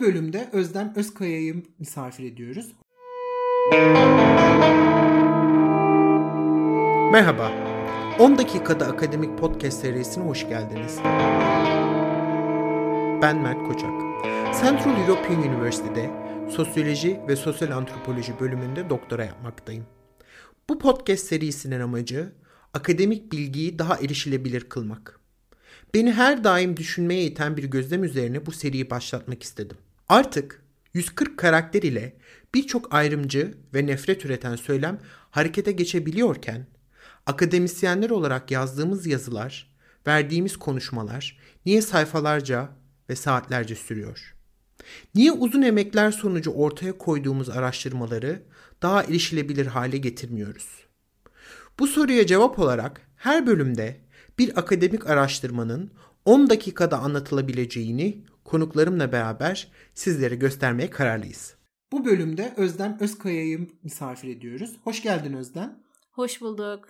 Bölümde Özlem Özkaya'yı misafir ediyoruz. Merhaba. 10 dakikada akademik podcast serisine hoş geldiniz. Ben Mert Koçak. Central European University'de Sosyoloji ve Sosyal Antropoloji bölümünde doktora yapmaktayım. Bu podcast serisinin amacı akademik bilgiyi daha erişilebilir kılmak. Beni her daim düşünmeye iten bir gözlem üzerine bu seriyi başlatmak istedim. Artık 140 karakter ile birçok ayrımcı ve nefret üreten söylem harekete geçebiliyorken akademisyenler olarak yazdığımız yazılar, verdiğimiz konuşmalar niye sayfalarca ve saatlerce sürüyor? Niye uzun emekler sonucu ortaya koyduğumuz araştırmaları daha erişilebilir hale getirmiyoruz? Bu soruya cevap olarak her bölümde bir akademik araştırmanın 10 dakikada anlatılabileceğini konuklarımla beraber sizlere göstermeye kararlıyız. Bu bölümde Özlem Özkaya'yı misafir ediyoruz. Hoş geldin Özlem. Hoş bulduk.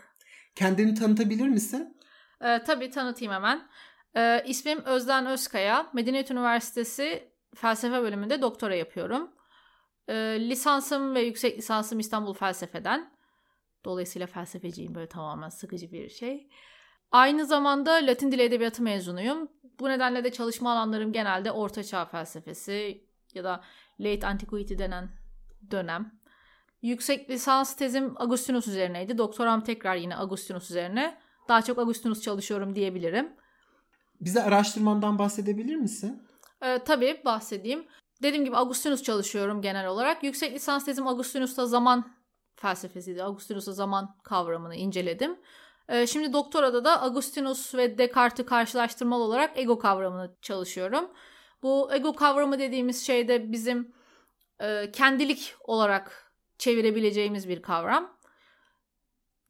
Kendini tanıtabilir misin? Ee, tabii tanıtayım hemen. Ee, ismim Özden Özkaya. Medeniyet Üniversitesi Felsefe bölümünde doktora yapıyorum. Ee, lisansım ve yüksek lisansım İstanbul Felsefe'den. Dolayısıyla felsefeciyim böyle tamamen sıkıcı bir şey. Aynı zamanda Latin Dili Edebiyatı mezunuyum. Bu nedenle de çalışma alanlarım genelde Orta Çağ felsefesi ya da Late Antiquity denen dönem. Yüksek lisans tezim Agustinus üzerineydi. Doktoram tekrar yine Agustinus üzerine. Daha çok Agustinus çalışıyorum diyebilirim. Bize araştırmandan bahsedebilir misin? Ee, tabii bahsedeyim. Dediğim gibi Agustinus çalışıyorum genel olarak. Yüksek lisans tezim Agustinus'ta zaman felsefesiydi. Agustinus'ta zaman kavramını inceledim. Ee, şimdi doktorada da Agustinus ve Descartes'i karşılaştırmalı olarak ego kavramını çalışıyorum. Bu ego kavramı dediğimiz şey de bizim e, kendilik olarak çevirebileceğimiz bir kavram.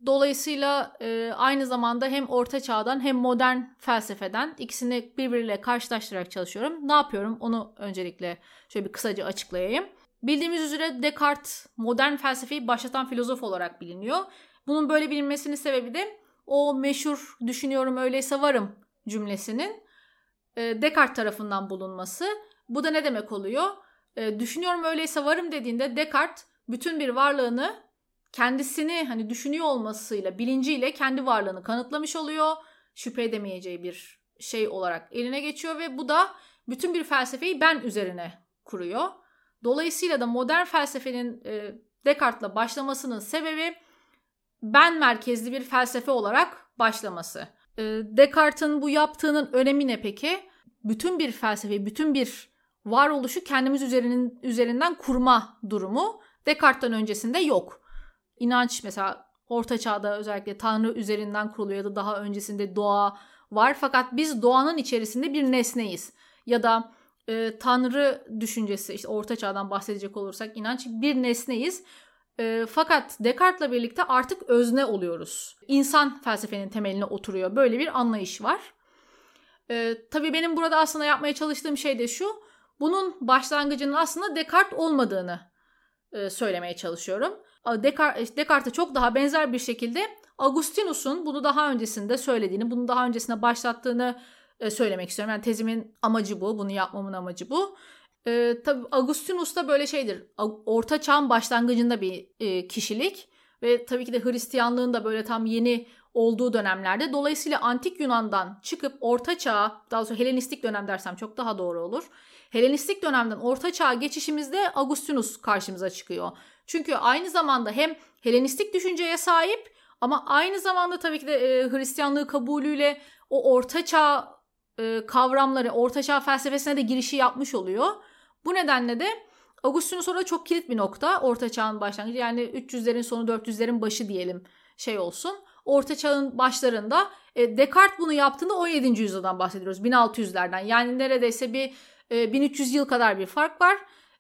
Dolayısıyla e, aynı zamanda hem orta çağdan hem modern felsefeden ikisini birbiriyle karşılaştırarak çalışıyorum. Ne yapıyorum onu öncelikle şöyle bir kısaca açıklayayım. Bildiğimiz üzere Descartes modern felsefeyi başlatan filozof olarak biliniyor. Bunun böyle bilinmesinin sebebi de o meşhur düşünüyorum öyleyse varım cümlesinin e, Descartes tarafından bulunması. Bu da ne demek oluyor? E, düşünüyorum öyleyse varım dediğinde Descartes bütün bir varlığını kendisini hani düşünüyor olmasıyla, bilinciyle kendi varlığını kanıtlamış oluyor. Şüphe edemeyeceği bir şey olarak eline geçiyor ve bu da bütün bir felsefeyi ben üzerine kuruyor. Dolayısıyla da modern felsefenin e, Descartes'la başlamasının sebebi ben merkezli bir felsefe olarak başlaması. E, Descartes'in bu yaptığının önemi ne peki? Bütün bir felsefe, bütün bir varoluşu kendimiz üzerinin, üzerinden kurma durumu Descartes'ten öncesinde yok. İnanç mesela Orta Çağ'da özellikle Tanrı üzerinden kuruluyor ya da daha öncesinde doğa var. Fakat biz doğanın içerisinde bir nesneyiz. Ya da e, Tanrı düşüncesi işte Orta Çağ'dan bahsedecek olursak inanç bir nesneyiz. E, fakat Descartes'la birlikte artık özne oluyoruz. İnsan felsefenin temeline oturuyor. Böyle bir anlayış var. E, tabii benim burada aslında yapmaya çalıştığım şey de şu. Bunun başlangıcının aslında Descartes olmadığını e, söylemeye çalışıyorum. Descartes, Descartes'e çok daha benzer bir şekilde Agustinus'un bunu daha öncesinde söylediğini, bunu daha öncesinde başlattığını e, söylemek istiyorum. Yani tezimin amacı bu, bunu yapmamın amacı bu. E, tabii Agustinus da böyle şeydir. Orta çağın başlangıcında bir e, kişilik ve tabii ki de Hristiyanlığın da böyle tam yeni olduğu dönemlerde. Dolayısıyla antik Yunan'dan çıkıp orta çağa, daha sonra Helenistik dönem dersem çok daha doğru olur. Helenistik dönemden orta çağa geçişimizde Agustinus karşımıza çıkıyor. Çünkü aynı zamanda hem Helenistik düşünceye sahip ama aynı zamanda tabii ki de e, Hristiyanlığı kabulüyle o orta çağ e, kavramları, orta çağ felsefesine de girişi yapmış oluyor. Bu nedenle de Agustinus orada çok kilit bir nokta. Orta çağın başlangıcı yani 300'lerin sonu 400'lerin başı diyelim şey olsun. Orta çağın başlarında e, Descartes bunu yaptığında 17. yüzyıldan bahsediyoruz. 1600'lerden. Yani neredeyse bir e, 1300 yıl kadar bir fark var.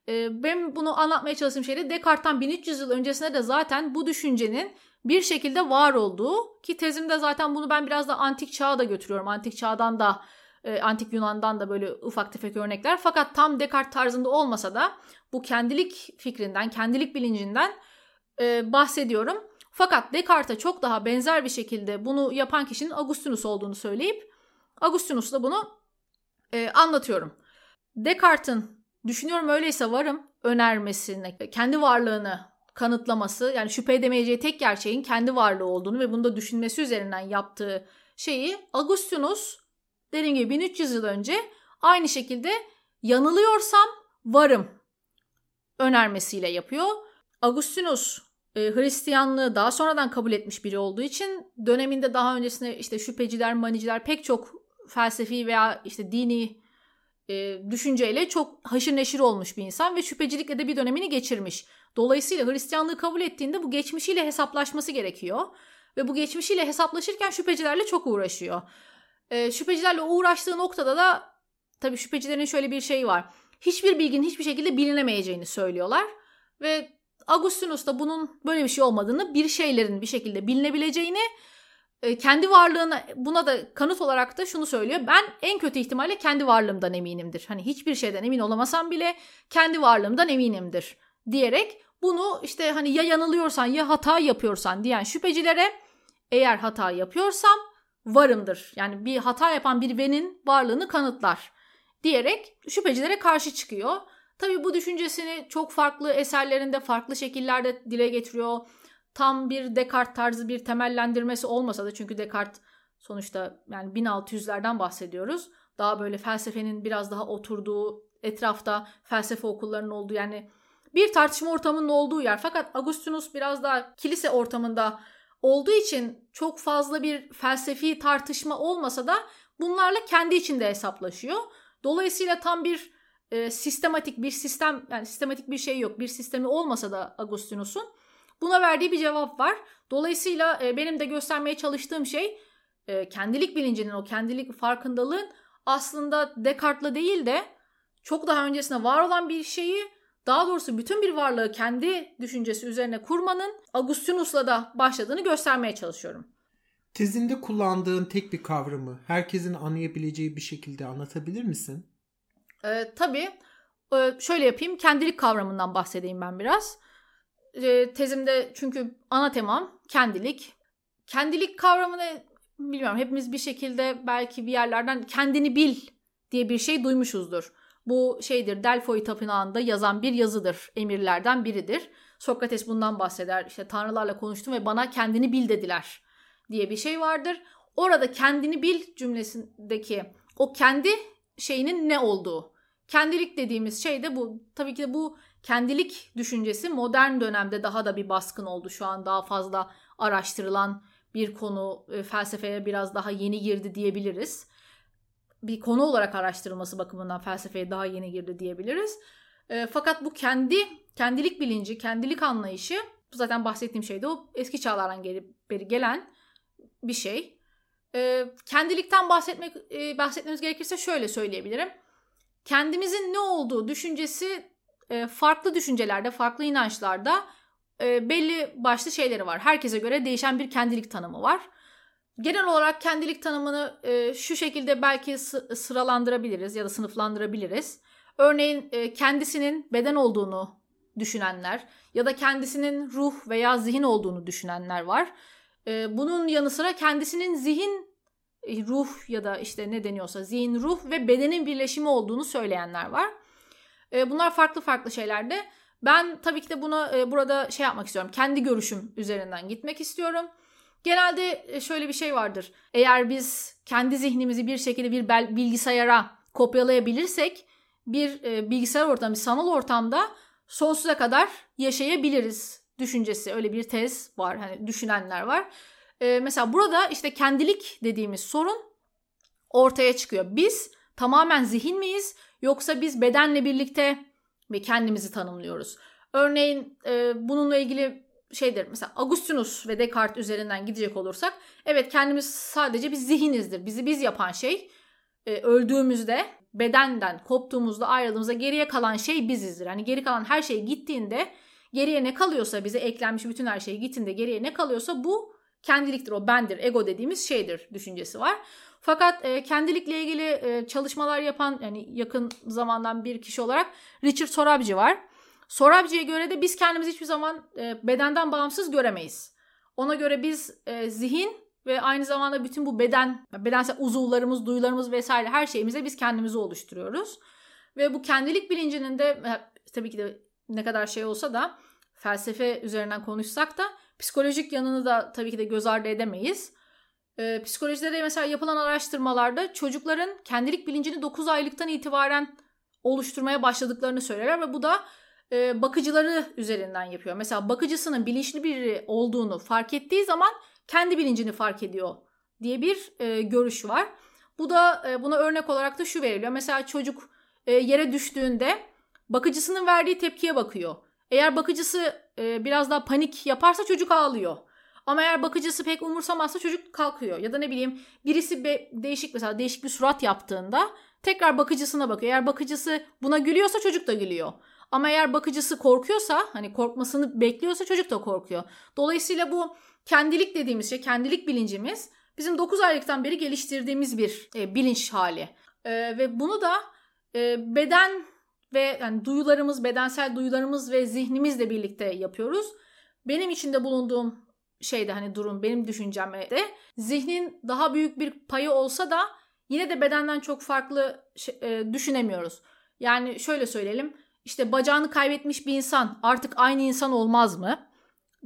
E, ben bunu anlatmaya çalıştığım şey de Descartes'tan 1300 yıl öncesinde de zaten bu düşüncenin bir şekilde var olduğu ki tezimde zaten bunu ben biraz da antik çağa da götürüyorum. Antik çağdan da e, antik Yunan'dan da böyle ufak tefek örnekler. Fakat tam Descartes tarzında olmasa da bu kendilik fikrinden, kendilik bilincinden e, bahsediyorum. Fakat Descartes'e çok daha benzer bir şekilde bunu yapan kişinin Agustinus olduğunu söyleyip Agustinus'la bunu e, anlatıyorum. Descartes'in düşünüyorum öyleyse varım önermesine, kendi varlığını kanıtlaması yani şüphe edemeyeceği tek gerçeğin kendi varlığı olduğunu ve bunu da düşünmesi üzerinden yaptığı şeyi Augustinus dediğim gibi 1300 yıl önce aynı şekilde yanılıyorsam varım önermesiyle yapıyor. Augustinus e, Hristiyanlığı daha sonradan kabul etmiş biri olduğu için döneminde daha öncesinde işte şüpheciler, maniciler pek çok felsefi veya işte dini e, düşünceyle çok haşır neşir olmuş bir insan ve şüphecilikle de bir dönemini geçirmiş. Dolayısıyla Hristiyanlığı kabul ettiğinde bu geçmişiyle hesaplaşması gerekiyor. Ve bu geçmişiyle hesaplaşırken şüphecilerle çok uğraşıyor. E, şüphecilerle uğraştığı noktada da tabii şüphecilerin şöyle bir şeyi var. Hiçbir bilginin hiçbir şekilde bilinemeyeceğini söylüyorlar. Ve Agustinus da bunun böyle bir şey olmadığını, bir şeylerin bir şekilde bilinebileceğini, e, kendi varlığına buna da kanıt olarak da şunu söylüyor. Ben en kötü ihtimalle kendi varlığımdan eminimdir. Hani hiçbir şeyden emin olamasam bile kendi varlığımdan eminimdir diyerek bunu işte hani ya yanılıyorsan ya hata yapıyorsan diyen şüphecilere eğer hata yapıyorsam varımdır. Yani bir hata yapan bir benin varlığını kanıtlar diyerek şüphecilere karşı çıkıyor. Tabi bu düşüncesini çok farklı eserlerinde farklı şekillerde dile getiriyor. Tam bir Descartes tarzı bir temellendirmesi olmasa da çünkü Descartes sonuçta yani 1600'lerden bahsediyoruz. Daha böyle felsefenin biraz daha oturduğu etrafta felsefe okullarının olduğu yani bir tartışma ortamının olduğu yer. Fakat Agustinus biraz daha kilise ortamında olduğu için çok fazla bir felsefi tartışma olmasa da bunlarla kendi içinde hesaplaşıyor. Dolayısıyla tam bir e, sistematik bir sistem yani sistematik bir şey yok. Bir sistemi olmasa da Agustinus'un buna verdiği bir cevap var. Dolayısıyla e, benim de göstermeye çalıştığım şey e, kendilik bilincinin o kendilik farkındalığın aslında Descartes'la değil de çok daha öncesinde var olan bir şeyi daha doğrusu bütün bir varlığı kendi düşüncesi üzerine kurmanın Augustinus'la da başladığını göstermeye çalışıyorum. Tezinde kullandığın tek bir kavramı herkesin anlayabileceği bir şekilde anlatabilir misin? Ee, tabii. Ee, şöyle yapayım. Kendilik kavramından bahsedeyim ben biraz. Ee, tezimde çünkü ana temam kendilik. Kendilik kavramını bilmiyorum hepimiz bir şekilde belki bir yerlerden kendini bil diye bir şey duymuşuzdur. Bu şeydir Delphi tapınağında yazan bir yazıdır. Emirlerden biridir. Sokrates bundan bahseder. İşte tanrılarla konuştum ve bana kendini bil dediler diye bir şey vardır. Orada kendini bil cümlesindeki o kendi şeyinin ne olduğu. Kendilik dediğimiz şey de bu. Tabii ki de bu kendilik düşüncesi modern dönemde daha da bir baskın oldu. Şu an daha fazla araştırılan bir konu e, felsefeye biraz daha yeni girdi diyebiliriz. Bir konu olarak araştırılması bakımından felsefeye daha yeni girdi diyebiliriz. E, fakat bu kendi kendilik bilinci, kendilik anlayışı zaten bahsettiğim şey de o eski çağlardan geri, beri gelen bir şey. E, kendilikten bahsetmek e, bahsetmemiz gerekirse şöyle söyleyebilirim. Kendimizin ne olduğu düşüncesi e, farklı düşüncelerde, farklı inançlarda e, belli başlı şeyleri var. Herkese göre değişen bir kendilik tanımı var. Genel olarak kendilik tanımını e, şu şekilde belki sıralandırabiliriz ya da sınıflandırabiliriz. Örneğin e, kendisinin beden olduğunu düşünenler ya da kendisinin ruh veya zihin olduğunu düşünenler var. E, bunun yanı sıra kendisinin zihin, e, ruh ya da işte ne deniyorsa zihin, ruh ve bedenin birleşimi olduğunu söyleyenler var. E, bunlar farklı farklı şeylerde. Ben tabii ki de buna e, burada şey yapmak istiyorum. Kendi görüşüm üzerinden gitmek istiyorum. Genelde e, şöyle bir şey vardır. Eğer biz kendi zihnimizi bir şekilde bir bilgisayara kopyalayabilirsek bir e, bilgisayar ortamı, sanal ortamda sonsuza kadar yaşayabiliriz düşüncesi öyle bir tez var hani düşünenler var. Ee, mesela burada işte kendilik dediğimiz sorun ortaya çıkıyor. Biz tamamen zihin miyiz yoksa biz bedenle birlikte mi kendimizi tanımlıyoruz? Örneğin e, bununla ilgili şeydir mesela Agustinus ve Descartes üzerinden gidecek olursak evet kendimiz sadece bir zihinizdir. Bizi biz yapan şey e, öldüğümüzde bedenden koptuğumuzda ayrıldığımızda geriye kalan şey bizizdir. Hani geri kalan her şey gittiğinde Geriye ne kalıyorsa bize eklenmiş bütün her şey gittiğinde geriye ne kalıyorsa bu kendiliktir. O bendir, ego dediğimiz şeydir düşüncesi var. Fakat e, kendilikle ilgili e, çalışmalar yapan yani yakın zamandan bir kişi olarak Richard Sorabji var. Sorabji'ye göre de biz kendimizi hiçbir zaman e, bedenden bağımsız göremeyiz. Ona göre biz e, zihin ve aynı zamanda bütün bu beden, bedensel uzuvlarımız, duyularımız vesaire her şeyimize biz kendimizi oluşturuyoruz. Ve bu kendilik bilincinin de e, tabii ki de ne kadar şey olsa da felsefe üzerinden konuşsak da psikolojik yanını da tabii ki de göz ardı edemeyiz. Ee, psikolojide de mesela yapılan araştırmalarda çocukların kendilik bilincini 9 aylıktan itibaren oluşturmaya başladıklarını söylerler ve bu da e, bakıcıları üzerinden yapıyor. Mesela bakıcısının bilinçli biri olduğunu fark ettiği zaman kendi bilincini fark ediyor diye bir e, görüş var. Bu da e, buna örnek olarak da şu veriliyor. Mesela çocuk e, yere düştüğünde bakıcısının verdiği tepkiye bakıyor. Eğer bakıcısı e, biraz daha panik yaparsa çocuk ağlıyor. Ama eğer bakıcısı pek umursamazsa çocuk kalkıyor. Ya da ne bileyim birisi be, değişik mesela değişik bir surat yaptığında tekrar bakıcısına bakıyor. Eğer bakıcısı buna gülüyorsa çocuk da gülüyor. Ama eğer bakıcısı korkuyorsa hani korkmasını bekliyorsa çocuk da korkuyor. Dolayısıyla bu kendilik dediğimiz şey kendilik bilincimiz bizim 9 aylıktan beri geliştirdiğimiz bir e, bilinç hali. E, ve bunu da e, beden ve yani duyularımız, bedensel duyularımız ve zihnimizle birlikte yapıyoruz. Benim içinde bulunduğum şeyde hani durum benim düşüncemde zihnin daha büyük bir payı olsa da yine de bedenden çok farklı şey, e, düşünemiyoruz. Yani şöyle söyleyelim işte bacağını kaybetmiş bir insan artık aynı insan olmaz mı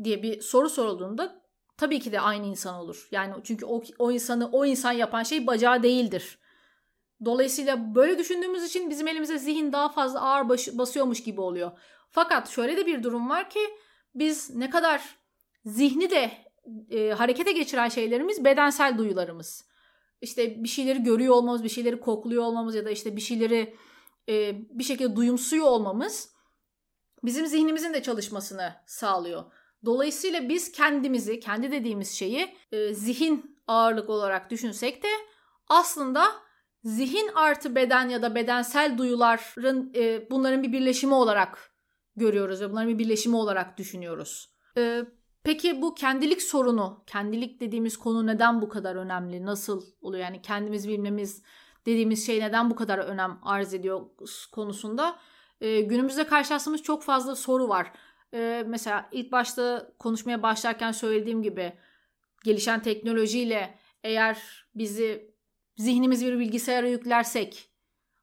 diye bir soru sorulduğunda tabii ki de aynı insan olur. Yani çünkü o, o insanı o insan yapan şey bacağı değildir. Dolayısıyla böyle düşündüğümüz için bizim elimize zihin daha fazla ağır baş, basıyormuş gibi oluyor. Fakat şöyle de bir durum var ki biz ne kadar zihni de e, harekete geçiren şeylerimiz bedensel duyularımız. İşte bir şeyleri görüyor olmamız, bir şeyleri kokluyor olmamız ya da işte bir şeyleri e, bir şekilde duyumsuyor olmamız bizim zihnimizin de çalışmasını sağlıyor. Dolayısıyla biz kendimizi, kendi dediğimiz şeyi e, zihin ağırlık olarak düşünsek de aslında zihin artı beden ya da bedensel duyuların e, bunların bir birleşimi olarak görüyoruz ve bunların bir birleşimi olarak düşünüyoruz. E, peki bu kendilik sorunu, kendilik dediğimiz konu neden bu kadar önemli? Nasıl oluyor? Yani kendimiz bilmemiz dediğimiz şey neden bu kadar önem arz ediyor konusunda günümüzde karşılaştığımız çok fazla soru var. Mesela ilk başta konuşmaya başlarken söylediğim gibi gelişen teknolojiyle eğer bizi zihnimiz bir bilgisayara yüklersek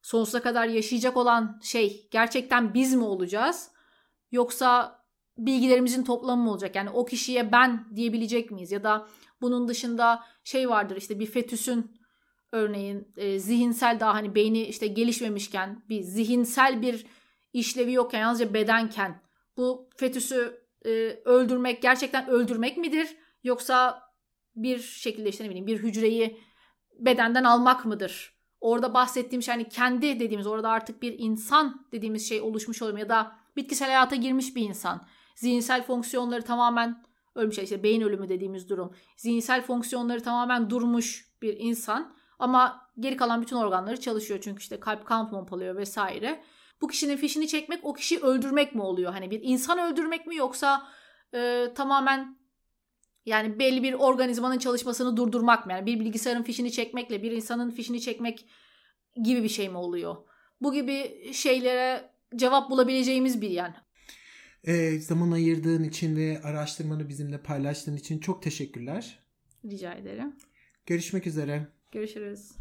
sonsuza kadar yaşayacak olan şey gerçekten biz mi olacağız? Yoksa bilgilerimizin toplamı mı olacak? Yani o kişiye ben diyebilecek miyiz? Ya da bunun dışında şey vardır işte bir fetüsün örneğin e, zihinsel daha hani beyni işte gelişmemişken bir zihinsel bir işlevi yokken yalnızca bedenken bu fetüsü e, öldürmek gerçekten öldürmek midir? Yoksa bir şekilde işte ne bileyim bir hücreyi bedenden almak mıdır? Orada bahsettiğim şey hani kendi dediğimiz orada artık bir insan dediğimiz şey oluşmuş olur ya da bitkisel hayata girmiş bir insan. Zihinsel fonksiyonları tamamen ölmüş işte beyin ölümü dediğimiz durum. Zihinsel fonksiyonları tamamen durmuş bir insan ama geri kalan bütün organları çalışıyor çünkü işte kalp kan pompalıyor vesaire. Bu kişinin fişini çekmek o kişiyi öldürmek mi oluyor? Hani bir insan öldürmek mi yoksa e, tamamen yani belli bir organizmanın çalışmasını durdurmak mı? Yani bir bilgisayarın fişini çekmekle bir insanın fişini çekmek gibi bir şey mi oluyor? Bu gibi şeylere cevap bulabileceğimiz bir yer. E, zaman ayırdığın için ve araştırmanı bizimle paylaştığın için çok teşekkürler. Rica ederim. Görüşmek üzere. Görüşürüz.